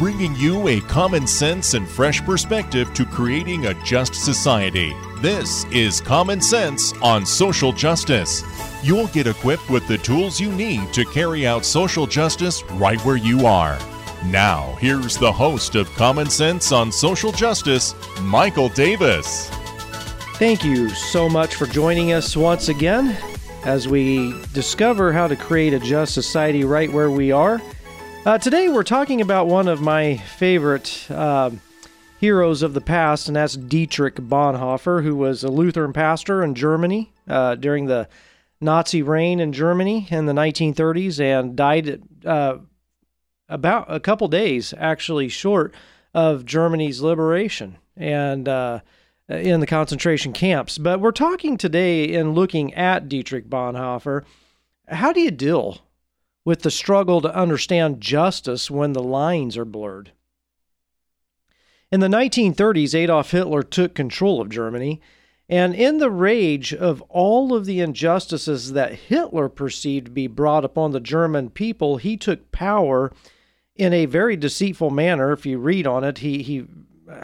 Bringing you a common sense and fresh perspective to creating a just society. This is Common Sense on Social Justice. You'll get equipped with the tools you need to carry out social justice right where you are. Now, here's the host of Common Sense on Social Justice, Michael Davis. Thank you so much for joining us once again as we discover how to create a just society right where we are. Uh, today, we're talking about one of my favorite uh, heroes of the past, and that's Dietrich Bonhoeffer, who was a Lutheran pastor in Germany uh, during the Nazi reign in Germany in the 1930s and died uh, about a couple days, actually, short of Germany's liberation and uh, in the concentration camps. But we're talking today and looking at Dietrich Bonhoeffer. How do you deal with the struggle to understand justice when the lines are blurred? In the 1930s, Adolf Hitler took control of Germany, and in the rage of all of the injustices that Hitler perceived to be brought upon the German people, he took power in a very deceitful manner. If you read on it, he, he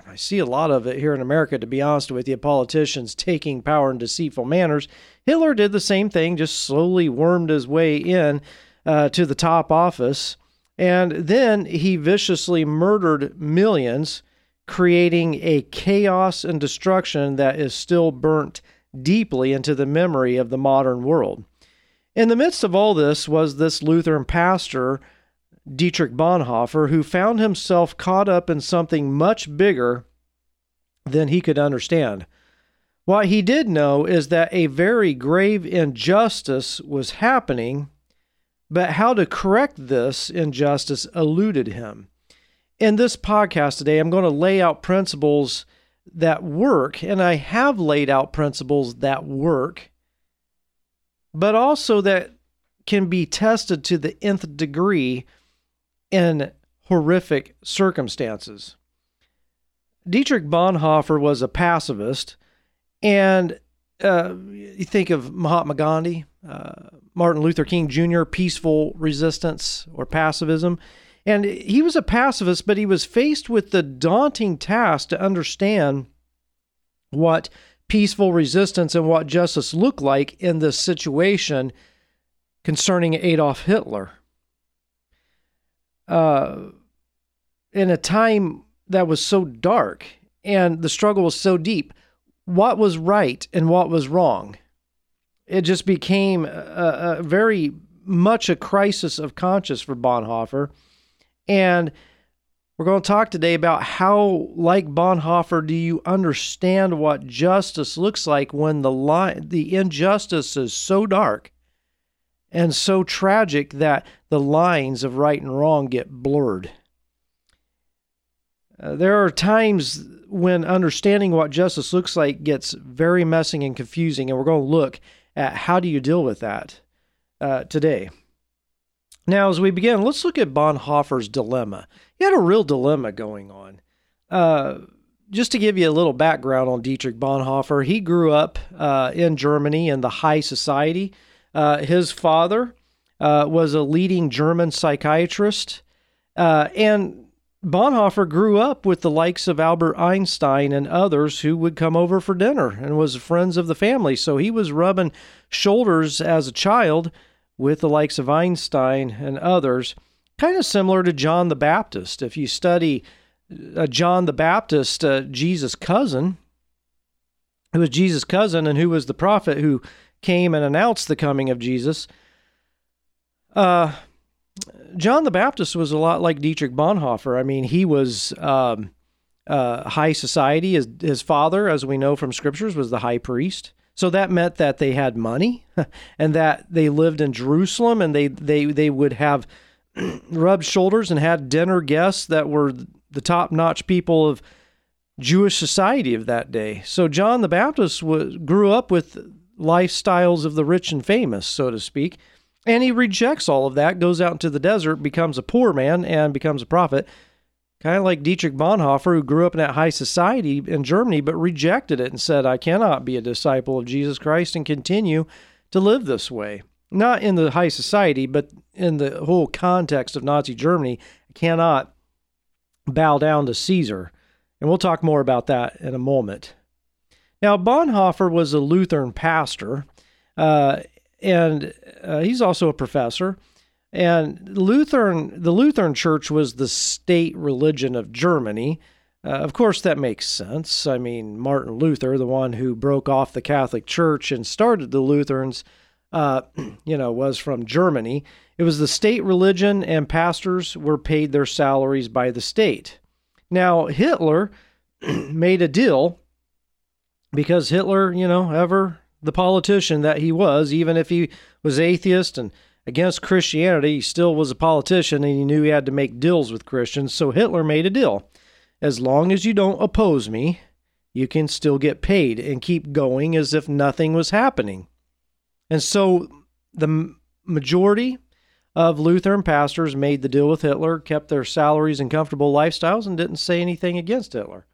I see a lot of it here in America, to be honest with you, politicians taking power in deceitful manners. Hitler did the same thing, just slowly wormed his way in uh, to the top office. And then he viciously murdered millions creating a chaos and destruction that is still burnt deeply into the memory of the modern world. In the midst of all this was this Lutheran pastor, Dietrich Bonhoeffer, who found himself caught up in something much bigger than he could understand. What he did know is that a very grave injustice was happening, but how to correct this injustice eluded him in this podcast today, I'm going to lay out principles that work, and I have laid out principles that work, but also that can be tested to the nth degree in horrific circumstances. Dietrich Bonhoeffer was a pacifist, and uh, you think of Mahatma Gandhi, uh, Martin Luther King Jr., peaceful resistance or pacifism. And he was a pacifist, but he was faced with the daunting task to understand what peaceful resistance and what justice looked like in this situation concerning Adolf Hitler. Uh, in a time that was so dark and the struggle was so deep, what was right and what was wrong? It just became a, a very much a crisis of conscience for Bonhoeffer and we're going to talk today about how, like Bonhoeffer, do you understand what justice looks like when the line, the injustice is so dark and so tragic that the lines of right and wrong get blurred. Uh, there are times when understanding what justice looks like gets very messy and confusing, and we're going to look at how do you deal with that uh, today. Now, as we begin, let's look at Bonhoeffer's dilemma. He had a real dilemma going on. Uh, just to give you a little background on Dietrich Bonhoeffer, he grew up uh, in Germany in the high society. Uh, his father was a leading German psychiatrist, and Bonhoeffer grew up with the likes of Albert Einstein and others who would come over for dinner and was friends of the family. So he was rubbing shoulders as a child with the likes of Einstein and others, kind of similar to John the Baptist. If you study uh, John the Baptist, uh, Jesus' cousin, who was Jesus' cousin and who was the prophet who came and announced the coming of Jesus, uh, John the Baptist was a lot like Dietrich Bonhoeffer. I mean, he was um, uh, high society. His, his father, as we know from scriptures, was the high priest. So that meant that they had money and that they lived in Jerusalem and they, they, they would have rubbed shoulders and had dinner guests that were the top notch people of Jewish society of that day. So John the Baptist was, grew up with lifestyles of the rich and famous, so to speak, and he rejects all of that, goes out into the desert, becomes a poor man, and becomes a prophet. Kind of like Dietrich Bonhoeffer, who grew up in that high society in Germany, but rejected it and said, I cannot be a disciple of Jesus Christ and continue to live this way. Not in the high society, but in the whole context of Nazi Germany, I cannot bow down to Caesar. And we'll talk more about that in a moment. Now, Bonhoeffer was a Lutheran pastor, uh, and uh, he's also a professor. And Lutheran, the Lutheran Church was the state religion of Germany. Uh, of course, that makes sense. I mean, Martin Luther, the one who broke off the Catholic Church and started the Lutherans, uh, you know, was from Germany. It was the state religion, and pastors were paid their salaries by the state. Now, Hitler made a deal because Hitler, you know, ever the politician that he was, even if he was atheist and against Christianity, he still was a politician and he knew he had to make deals with Christians. So Hitler made a deal. As long as you don't oppose me, you can still get paid and keep going as if nothing was happening. And so the majority of Lutheran pastors made the deal with Hitler, kept their salaries and comfortable lifestyles, and didn't say anything against Hitler.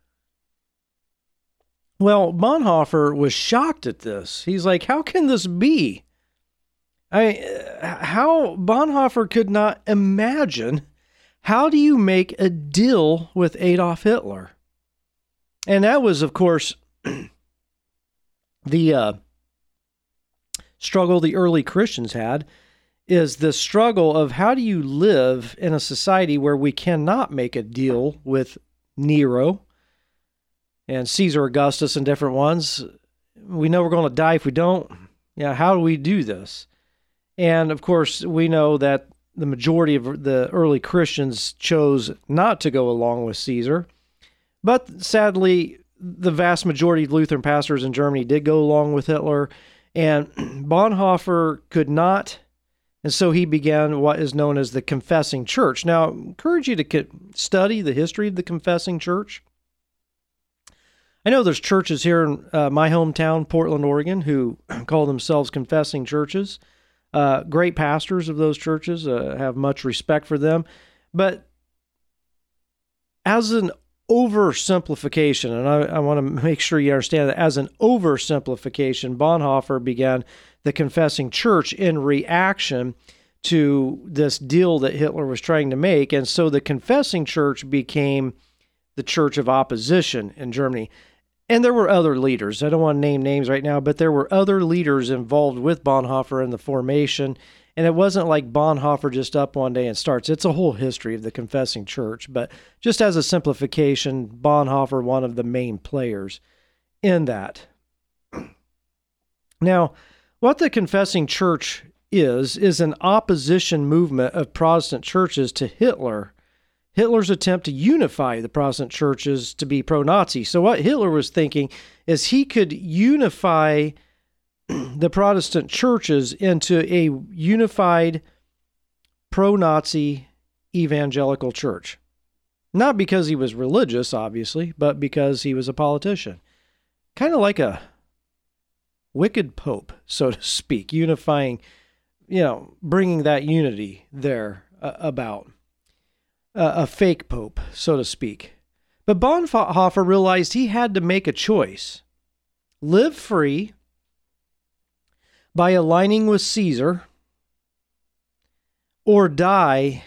Well, Bonhoeffer was shocked at this. He's like, "How can this be?" I how Bonhoeffer could not imagine how do you make a deal with Adolf Hitler? And that was, of course, the uh, struggle the early Christians had is the struggle of how do you live in a society where we cannot make a deal with Nero and Caesar Augustus and different ones. We know we're going to die if we don't. Yeah, how do we do this? And of course, we know that the majority of the early Christians chose not to go along with Caesar. But sadly, the vast majority of Lutheran pastors in Germany did go along with Hitler, and Bonhoeffer could not. And so he began what is known as the Confessing Church. Now, I encourage you to study the history of the Confessing Church. I know there's churches here in uh, my hometown, Portland, Oregon, who call themselves confessing churches. Uh, great pastors of those churches uh, have much respect for them. But as an oversimplification, and I, I want to make sure you understand that as an oversimplification, Bonhoeffer began the confessing church in reaction to this deal that Hitler was trying to make. And so the confessing church became the church of opposition in Germany. And there were other leaders. I don't want to name names right now, but there were other leaders involved with Bonhoeffer in the formation. And it wasn't like Bonhoeffer just up one day and starts. It's a whole history of the confessing church. But just as a simplification, Bonhoeffer, one of the main players in that. Now, what the confessing church is, is an opposition movement of Protestant churches to Hitler Hitler's attempt to unify the Protestant churches to be pro Nazi. So, what Hitler was thinking is he could unify the Protestant churches into a unified pro Nazi evangelical church. Not because he was religious, obviously, but because he was a politician. Kind of like a wicked pope, so to speak, unifying, you know, bringing that unity there uh, about a fake pope, so to speak. But Bonhoeffer realized he had to make a choice live free by aligning with Caesar or die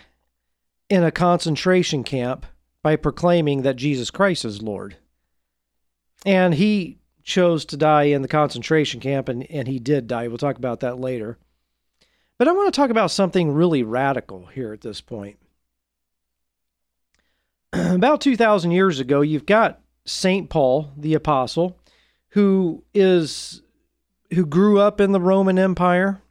in a concentration camp by proclaiming that Jesus Christ is Lord. And he chose to die in the concentration camp, and, and he did die. We'll talk about that later. But I want to talk about something really radical here at this point. about 2,000 years ago, you've got St. Paul, the apostle, who is who grew up in the Roman Empire.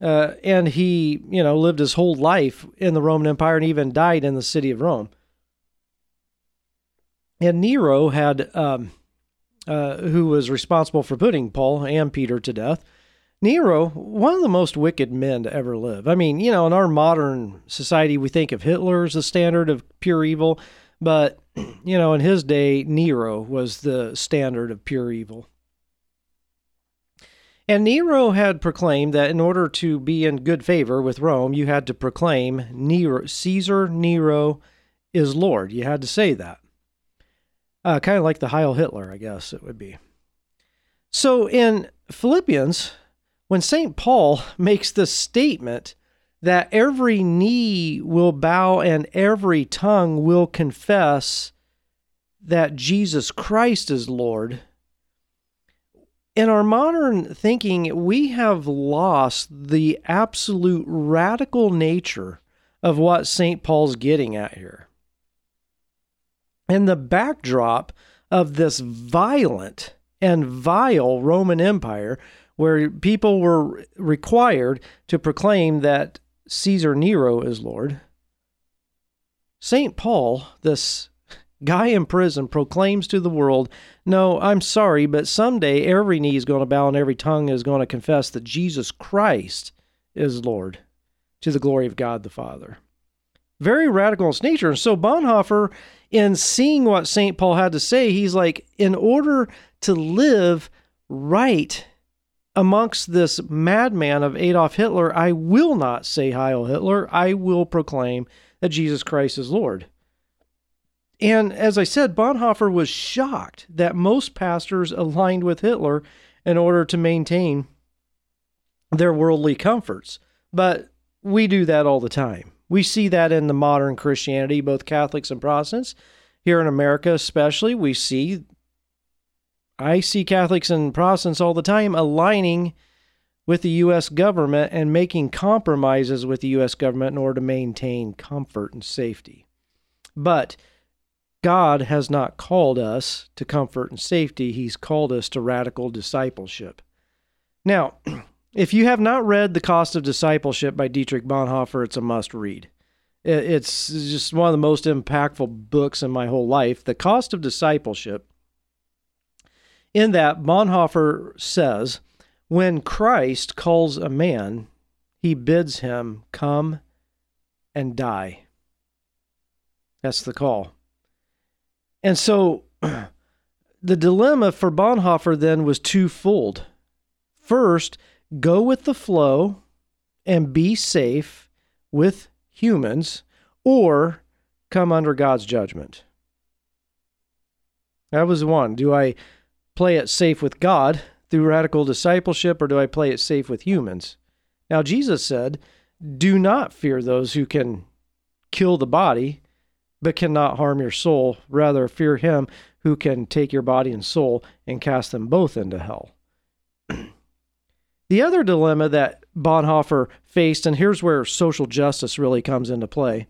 Uh, and he, you know, lived his whole life in the Roman Empire and even died in the city of Rome. And Nero had, um, uh, who was responsible for putting Paul and Peter to death, Nero, one of the most wicked men to ever live. I mean, you know, in our modern society, we think of Hitler as the standard of pure evil, but you know, in his day, Nero was the standard of pure evil. And Nero had proclaimed that in order to be in good favor with Rome, you had to proclaim Nero, Caesar Nero is Lord. You had to say that. Uh, kind of like the Heil Hitler, I guess it would be. So in Philippians, when St. Paul makes the statement that every knee will bow and every tongue will confess that Jesus Christ is Lord, in our modern thinking, we have lost the absolute radical nature of what St. Paul's getting at here. And the backdrop of this violent and vile Roman Empire, where people were required to proclaim that Caesar Nero is Lord, St. Paul, this guy in prison, proclaims to the world no, I'm sorry, but someday every knee is going to bow and every tongue is going to confess that Jesus Christ is Lord to the glory of God the Father. Very radical in its nature. And so Bonhoeffer, in seeing what St. Paul had to say, he's like, in order to live right amongst this madman of Adolf Hitler, I will not say Heil Hitler. I will proclaim that Jesus Christ is Lord. And as I said, Bonhoeffer was shocked that most pastors aligned with Hitler in order to maintain their worldly comforts. But we do that all the time. We see that in the modern Christianity, both Catholics and Protestants. Here in America, especially, we see, I see Catholics and Protestants all the time aligning with the U.S. government and making compromises with the U.S. government in order to maintain comfort and safety. But God has not called us to comfort and safety, He's called us to radical discipleship. Now, if you have not read The Cost of Discipleship by Dietrich Bonhoeffer, it's a must read. It's just one of the most impactful books in my whole life. The Cost of Discipleship. In that, Bonhoeffer says, when Christ calls a man, he bids him come and die. That's the call. And so the dilemma for Bonhoeffer then was twofold. First, go with the flow and be safe with humans, or come under God's judgment. That was one. Do I play it safe with God through radical discipleship, or do I play it safe with humans? Now, Jesus said, Do not fear those who can kill the body, but cannot harm your soul. Rather, fear him who can take your body and soul and cast them both into hell. the other dilemma that Bonhoeffer faced, and here's where social justice really comes into play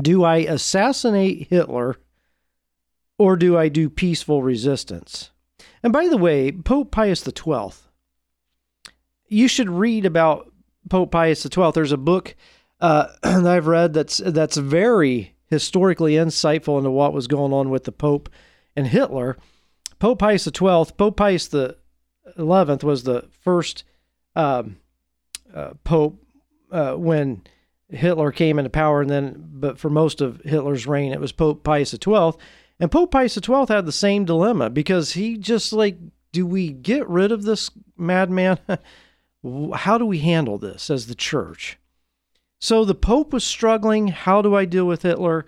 do I assassinate Hitler or do I do peaceful resistance? And by the way, Pope Pius XII, you should read about Pope Pius XII. There's a book uh, that I've read that's that's very historically insightful into what was going on with the Pope and Hitler. Pope Pius XII, Pope Pius the Eleventh was the first um, uh, Pope uh, when Hitler came into power, and then but for most of Hitler's reign, it was Pope Pius XII. And Pope Pius XII had the same dilemma because he just like, do we get rid of this madman? How do we handle this as the church? So the Pope was struggling. How do I deal with Hitler?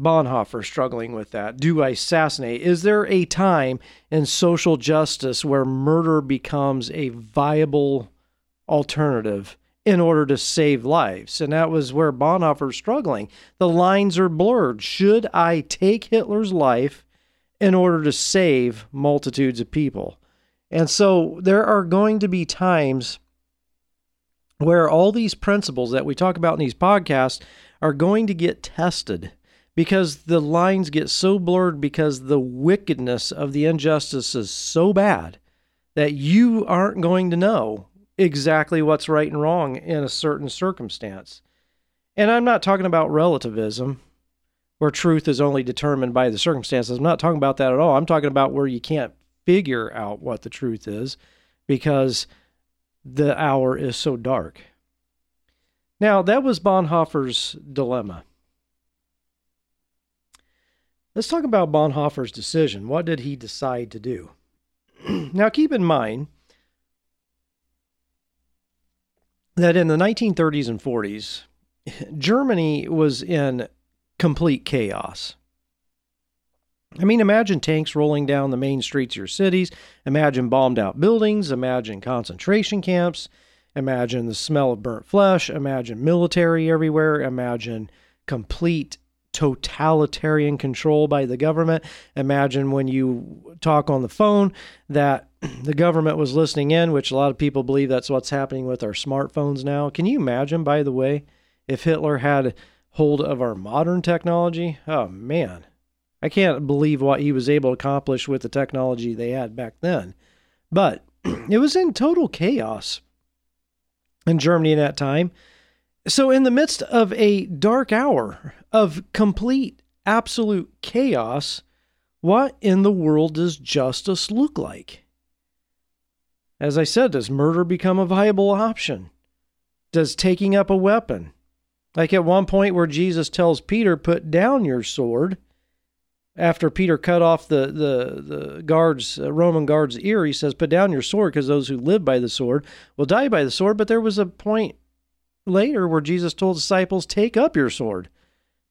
Bonhoeffer struggling with that. Do I assassinate? Is there a time in social justice where murder becomes a viable alternative in order to save lives? And that was where Bonhoeffer's struggling. The lines are blurred. Should I take Hitler's life in order to save multitudes of people? And so there are going to be times where all these principles that we talk about in these podcasts are going to get tested because the lines get so blurred because the wickedness of the injustice is so bad that you aren't going to know exactly what's right and wrong in a certain circumstance. And I'm not talking about relativism where truth is only determined by the circumstances. I'm not talking about that at all. I'm talking about where you can't figure out what the truth is because the hour is so dark. Now, that was Bonhoeffer's dilemma. Let's talk about Bonhoeffer's decision. What did he decide to do? now, keep in mind that in the 1930s and 40s, Germany was in complete chaos. I mean, imagine tanks rolling down the main streets of your cities. Imagine bombed out buildings. Imagine concentration camps. Imagine the smell of burnt flesh. Imagine military everywhere. Imagine complete totalitarian control by the government. Imagine when you talk on the phone that the government was listening in, which a lot of people believe that's what's happening with our smartphones now. Can you imagine, by the way, if Hitler had hold of our modern technology? Oh, man. I can't believe what he was able to accomplish with the technology they had back then. But it was in total chaos in Germany at that time. So, in the midst of a dark hour of complete, absolute chaos, what in the world does justice look like? As I said, does murder become a viable option? Does taking up a weapon? Like at one point where Jesus tells Peter, put down your sword. After Peter cut off the, the, the guard's, uh, Roman guard's ear, he says, put down your sword because those who live by the sword will die by the sword. But there was a point later where Jesus told disciples, take up your sword.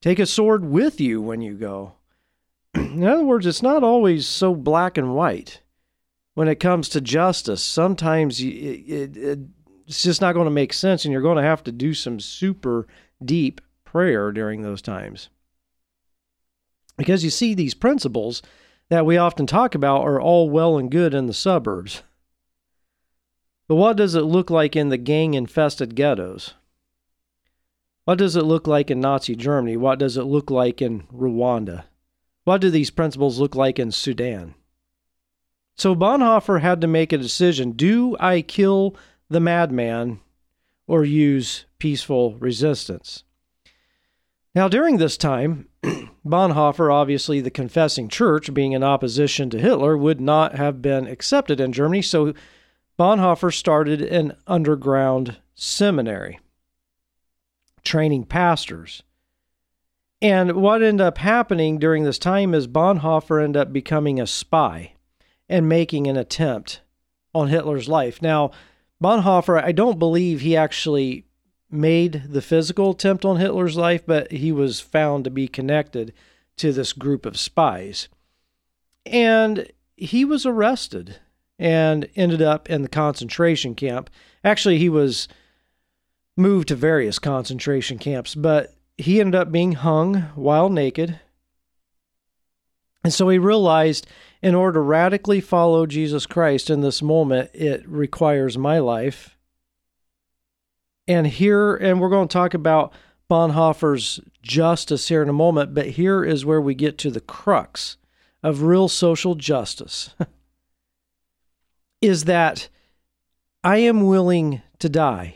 Take a sword with you when you go. In other words, it's not always so black and white when it comes to justice. Sometimes it, it, it, it's just not going to make sense, and you're going to have to do some super deep prayer during those times. Because you see, these principles that we often talk about are all well and good in the suburbs. But what does it look like in the gang infested ghettos? What does it look like in Nazi Germany? What does it look like in Rwanda? What do these principles look like in Sudan? So Bonhoeffer had to make a decision do I kill the madman or use peaceful resistance? Now, during this time, Bonhoeffer, obviously the confessing church, being in opposition to Hitler, would not have been accepted in Germany, so Bonhoeffer started an underground seminary, training pastors. And what ended up happening during this time is Bonhoeffer ended up becoming a spy and making an attempt on Hitler's life. Now, Bonhoeffer, I don't believe he actually made the physical attempt on Hitler's life, but he was found to be connected to this group of spies. And he was arrested and ended up in the concentration camp. Actually, he was moved to various concentration camps, but he ended up being hung while naked. And so he realized in order to radically follow Jesus Christ in this moment, it requires my life. And here, and we're going to talk about Bonhoeffer's justice here in a moment, but here is where we get to the crux of real social justice is that I am willing to die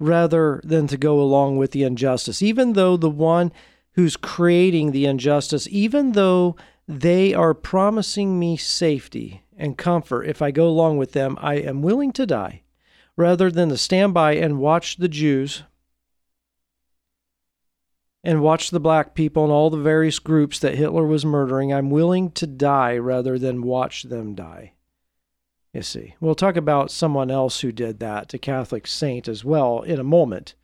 rather than to go along with the injustice, even though the one who's creating the injustice, even though they are promising me safety and comfort if I go along with them, I am willing to die rather than to stand by and watch the Jews and watch the black people and all the various groups that Hitler was murdering. I'm willing to die rather than watch them die. You see, we'll talk about someone else who did that, a Catholic saint as well, in a moment.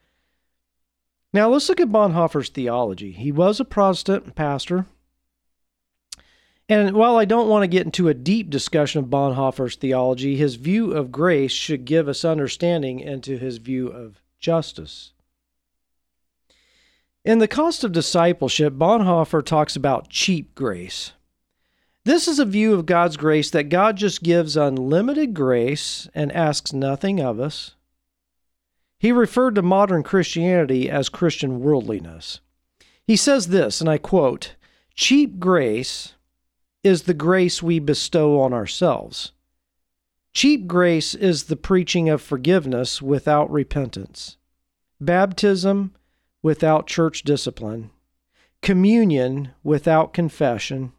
Now let's look at Bonhoeffer's theology. He was a Protestant pastor. And while I don't want to get into a deep discussion of Bonhoeffer's theology, his view of grace should give us understanding into his view of justice. In The Cost of Discipleship, Bonhoeffer talks about cheap grace. This is a view of God's grace that God just gives unlimited grace and asks nothing of us. He referred to modern Christianity as Christian worldliness. He says this, and I quote Cheap grace is the grace we bestow on ourselves. Cheap grace is the preaching of forgiveness without repentance, baptism without church discipline, communion without confession.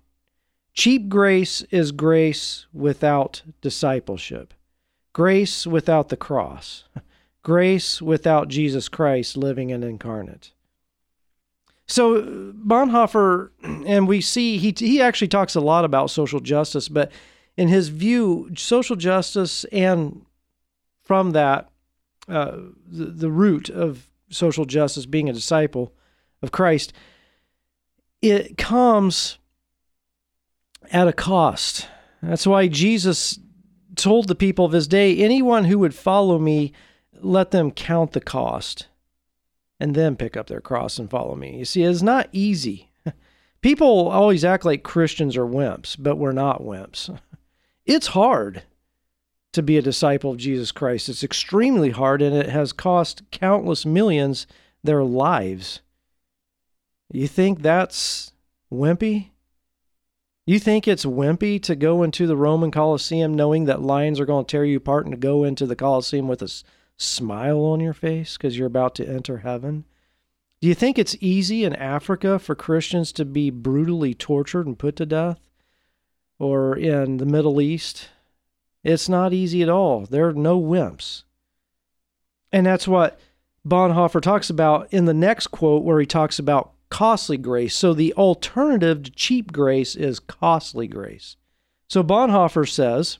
Cheap grace is grace without discipleship, grace without the cross, grace without Jesus Christ living and incarnate. So Bonhoeffer, and we see he he actually talks a lot about social justice, but in his view, social justice and from that, uh, the, the root of social justice, being a disciple of Christ, it comes at a cost. That's why Jesus told the people of his day, anyone who would follow me, let them count the cost and then pick up their cross and follow me. You see, it's not easy. People always act like Christians are wimps, but we're not wimps. It's hard to be a disciple of Jesus Christ. It's extremely hard, and it has cost countless millions their lives. You think that's wimpy? You think it's wimpy to go into the Roman Colosseum knowing that lions are going to tear you apart and to go into the Colosseum with a smile on your face because you're about to enter heaven? Do you think it's easy in Africa for Christians to be brutally tortured and put to death? Or in the Middle East? It's not easy at all. There are no wimps. And that's what Bonhoeffer talks about in the next quote, where he talks about costly grace. So the alternative to cheap grace is costly grace. So Bonhoeffer says,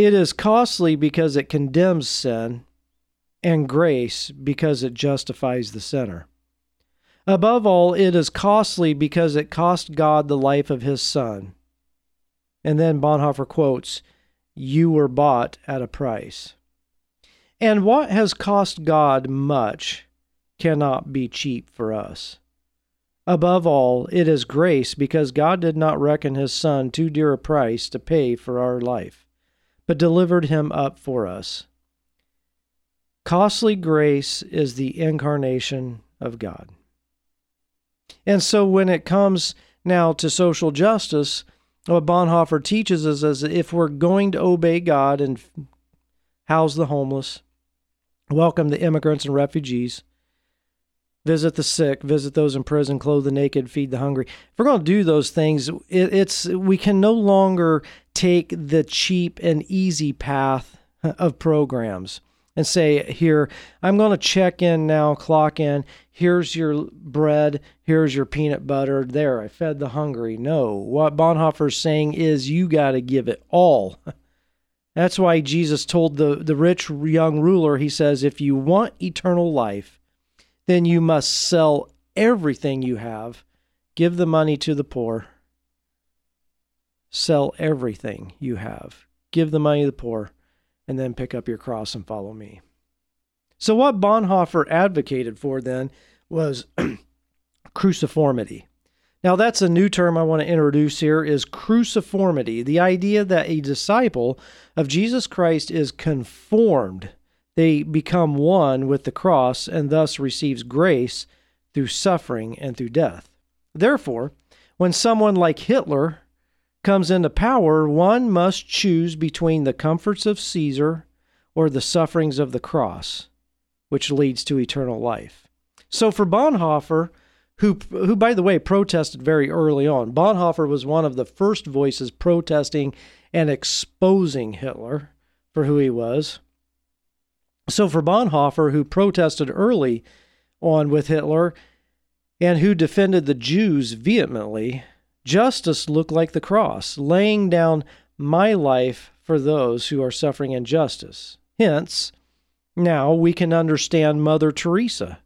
It is costly because it condemns sin, and grace because it justifies the sinner. Above all, it is costly because it cost God the life of his Son. And then Bonhoeffer quotes, You were bought at a price. And what has cost God much cannot be cheap for us. Above all, it is grace because God did not reckon his Son too dear a price to pay for our life but delivered him up for us. Costly grace is the incarnation of God. And so when it comes now to social justice, what Bonhoeffer teaches us is that if we're going to obey God and house the homeless, welcome the immigrants and refugees, visit the sick, visit those in prison, clothe the naked, feed the hungry. If we're going to do those things, it, it's we can no longer take the cheap and easy path of programs and say, here, I'm going to check in now, clock in. Here's your bread. Here's your peanut butter. There, I fed the hungry. No, what Bonhoeffer's saying is you got to give it all. That's why Jesus told the, the rich young ruler, he says, if you want eternal life, then you must sell everything you have, give the money to the poor. Sell everything you have, give the money to the poor, and then pick up your cross and follow me. So, what Bonhoeffer advocated for then was cruciformity. Now, that's a new term I want to introduce here is cruciformity, the idea that a disciple of Jesus Christ is conformed they become one with the cross and thus receives grace through suffering and through death. Therefore, when someone like Hitler comes into power, one must choose between the comforts of Caesar or the sufferings of the cross, which leads to eternal life. So for Bonhoeffer, who, who by the way protested very early on, Bonhoeffer was one of the first voices protesting and exposing Hitler for who he was. So for Bonhoeffer, who protested early on with Hitler and who defended the Jews vehemently, justice looked like the cross, laying down my life for those who are suffering injustice. Hence, now we can understand Mother Teresa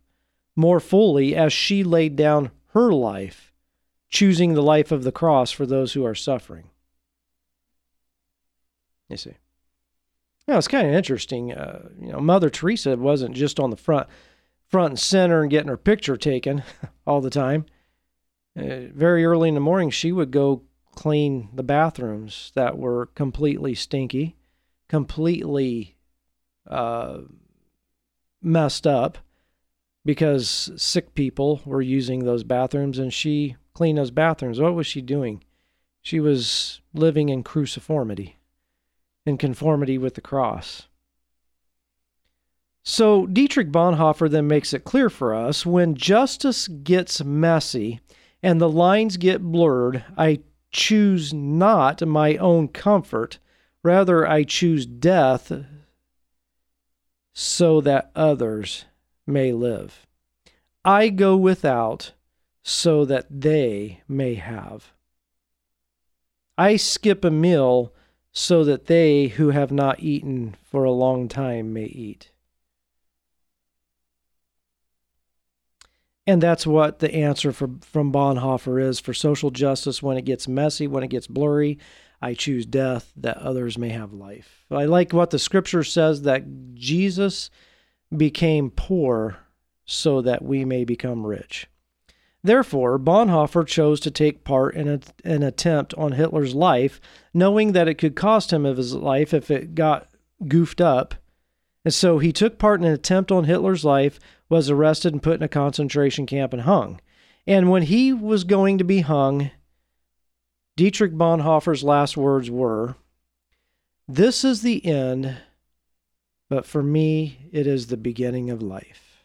more fully as she laid down her life, choosing the life of the cross for those who are suffering. You see. Now, it's kind of interesting. Uh, you know, Mother Teresa wasn't just on the front, front and center and getting her picture taken all the time. Uh, very early in the morning, she would go clean the bathrooms that were completely stinky, completely uh, messed up, because sick people were using those bathrooms and she cleaned those bathrooms. What was she doing? She was living in cruciformity, in conformity with the cross. So Dietrich Bonhoeffer then makes it clear for us when justice gets messy and the lines get blurred, I choose not my own comfort, rather, I choose death so that others may live. I go without so that they may have. I skip a meal so that they who have not eaten for a long time may eat. And that's what the answer from, from Bonhoeffer is for social justice when it gets messy, when it gets blurry. I choose death that others may have life. I like what the scripture says that Jesus became poor so that we may become rich. Therefore, Bonhoeffer chose to take part in a, an attempt on Hitler's life, knowing that it could cost him of his life if it got goofed up. And so he took part in an attempt on Hitler's life, was arrested and put in a concentration camp and hung. And when he was going to be hung, Dietrich Bonhoeffer's last words were, This is the end, but for me, it is the beginning of life.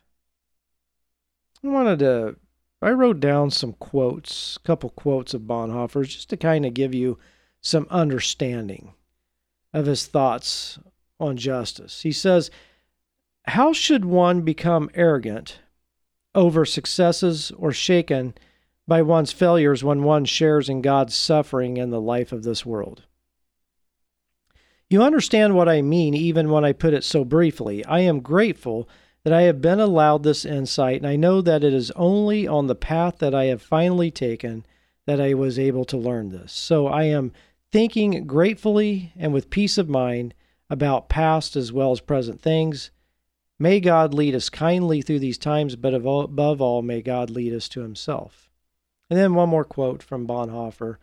I wanted to I wrote down some quotes, a couple quotes of Bonhoeffer's, just to kind of give you some understanding of his thoughts on justice. He says, How should one become arrogant over successes or shaken by one's failures when one shares in God's suffering in the life of this world? You understand what I mean even when I put it so briefly. I am grateful that I have been allowed this insight, and I know that it is only on the path that I have finally taken that I was able to learn this. So I am thinking gratefully and with peace of mind about past as well as present things. May God lead us kindly through these times, but above all, may God lead us to Himself. And then one more quote from Bonhoeffer.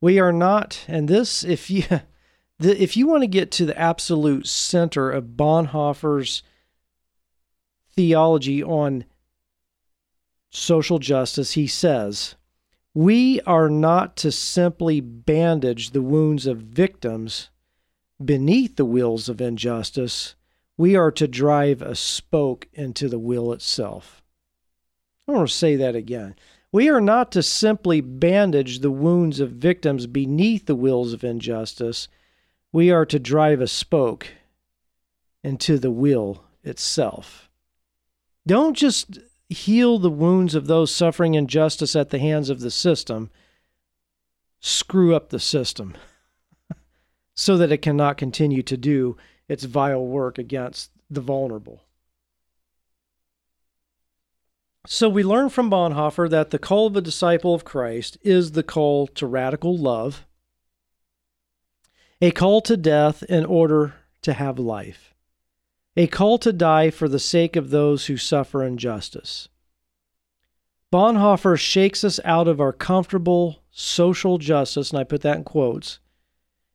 We are not, and this, if you, if you want to get to the absolute center of Bonhoeffer's theology on social justice, he says, We are not to simply bandage the wounds of victims beneath the wheels of injustice, we are to drive a spoke into the wheel itself. I want to say that again. We are not to simply bandage the wounds of victims beneath the wheels of injustice. We are to drive a spoke into the wheel itself. Don't just heal the wounds of those suffering injustice at the hands of the system, screw up the system so that it cannot continue to do its vile work against the vulnerable. So we learn from Bonhoeffer that the call of a disciple of Christ is the call to radical love, a call to death in order to have life a call to die for the sake of those who suffer injustice. Bonhoeffer shakes us out of our comfortable social justice, and I put that in quotes,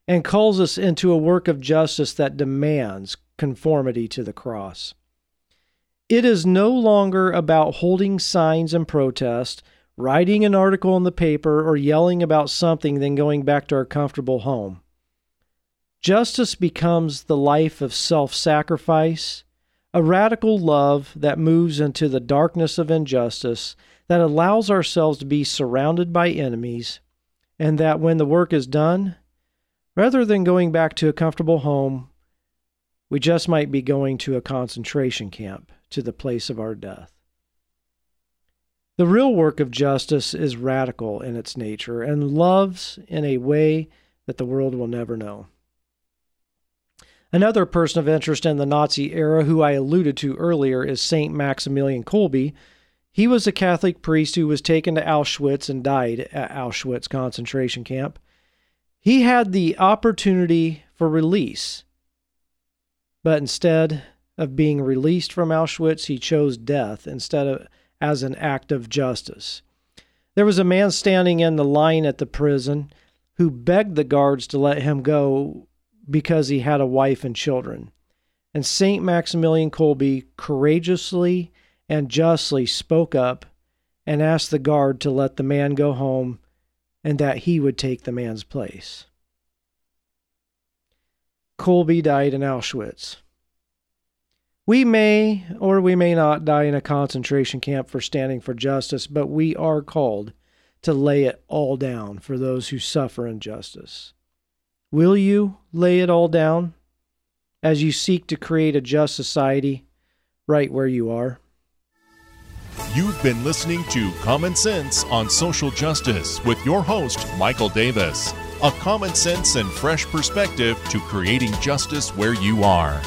and calls us into a work of justice that demands conformity to the cross. It is no longer about holding signs and protest, writing an article in the paper, or yelling about something, then going back to our comfortable home. Justice becomes the life of self sacrifice, a radical love that moves into the darkness of injustice, that allows ourselves to be surrounded by enemies, and that when the work is done, rather than going back to a comfortable home, we just might be going to a concentration camp to the place of our death. The real work of justice is radical in its nature and loves in a way that the world will never know. Another person of interest in the Nazi era, who I alluded to earlier, is St. Maximilian Kolbe. He was a Catholic priest who was taken to Auschwitz and died at Auschwitz concentration camp. He had the opportunity for release, but instead of being released from Auschwitz, he chose death instead of as an act of justice. There was a man standing in the line at the prison who begged the guards to let him go because he had a wife and children. And St. Maximilian Kolbe courageously and justly spoke up and asked the guard to let the man go home and that he would take the man's place. Kolbe died in Auschwitz. We may or we may not die in a concentration camp for standing for justice, but we are called to lay it all down for those who suffer injustice. Will you lay it all down as you seek to create a just society right where you are? You've been listening to Common Sense on Social Justice with your host, Michael Davis. A common sense and fresh perspective to creating justice where you are.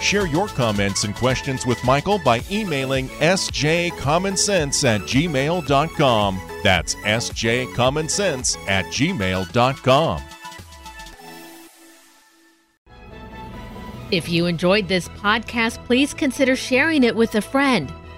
Share your comments and questions with Michael by emailing sjcommonsense at gmail.com. That's sjcommonsense at gmail.com. If you enjoyed this podcast, please consider sharing it with a friend.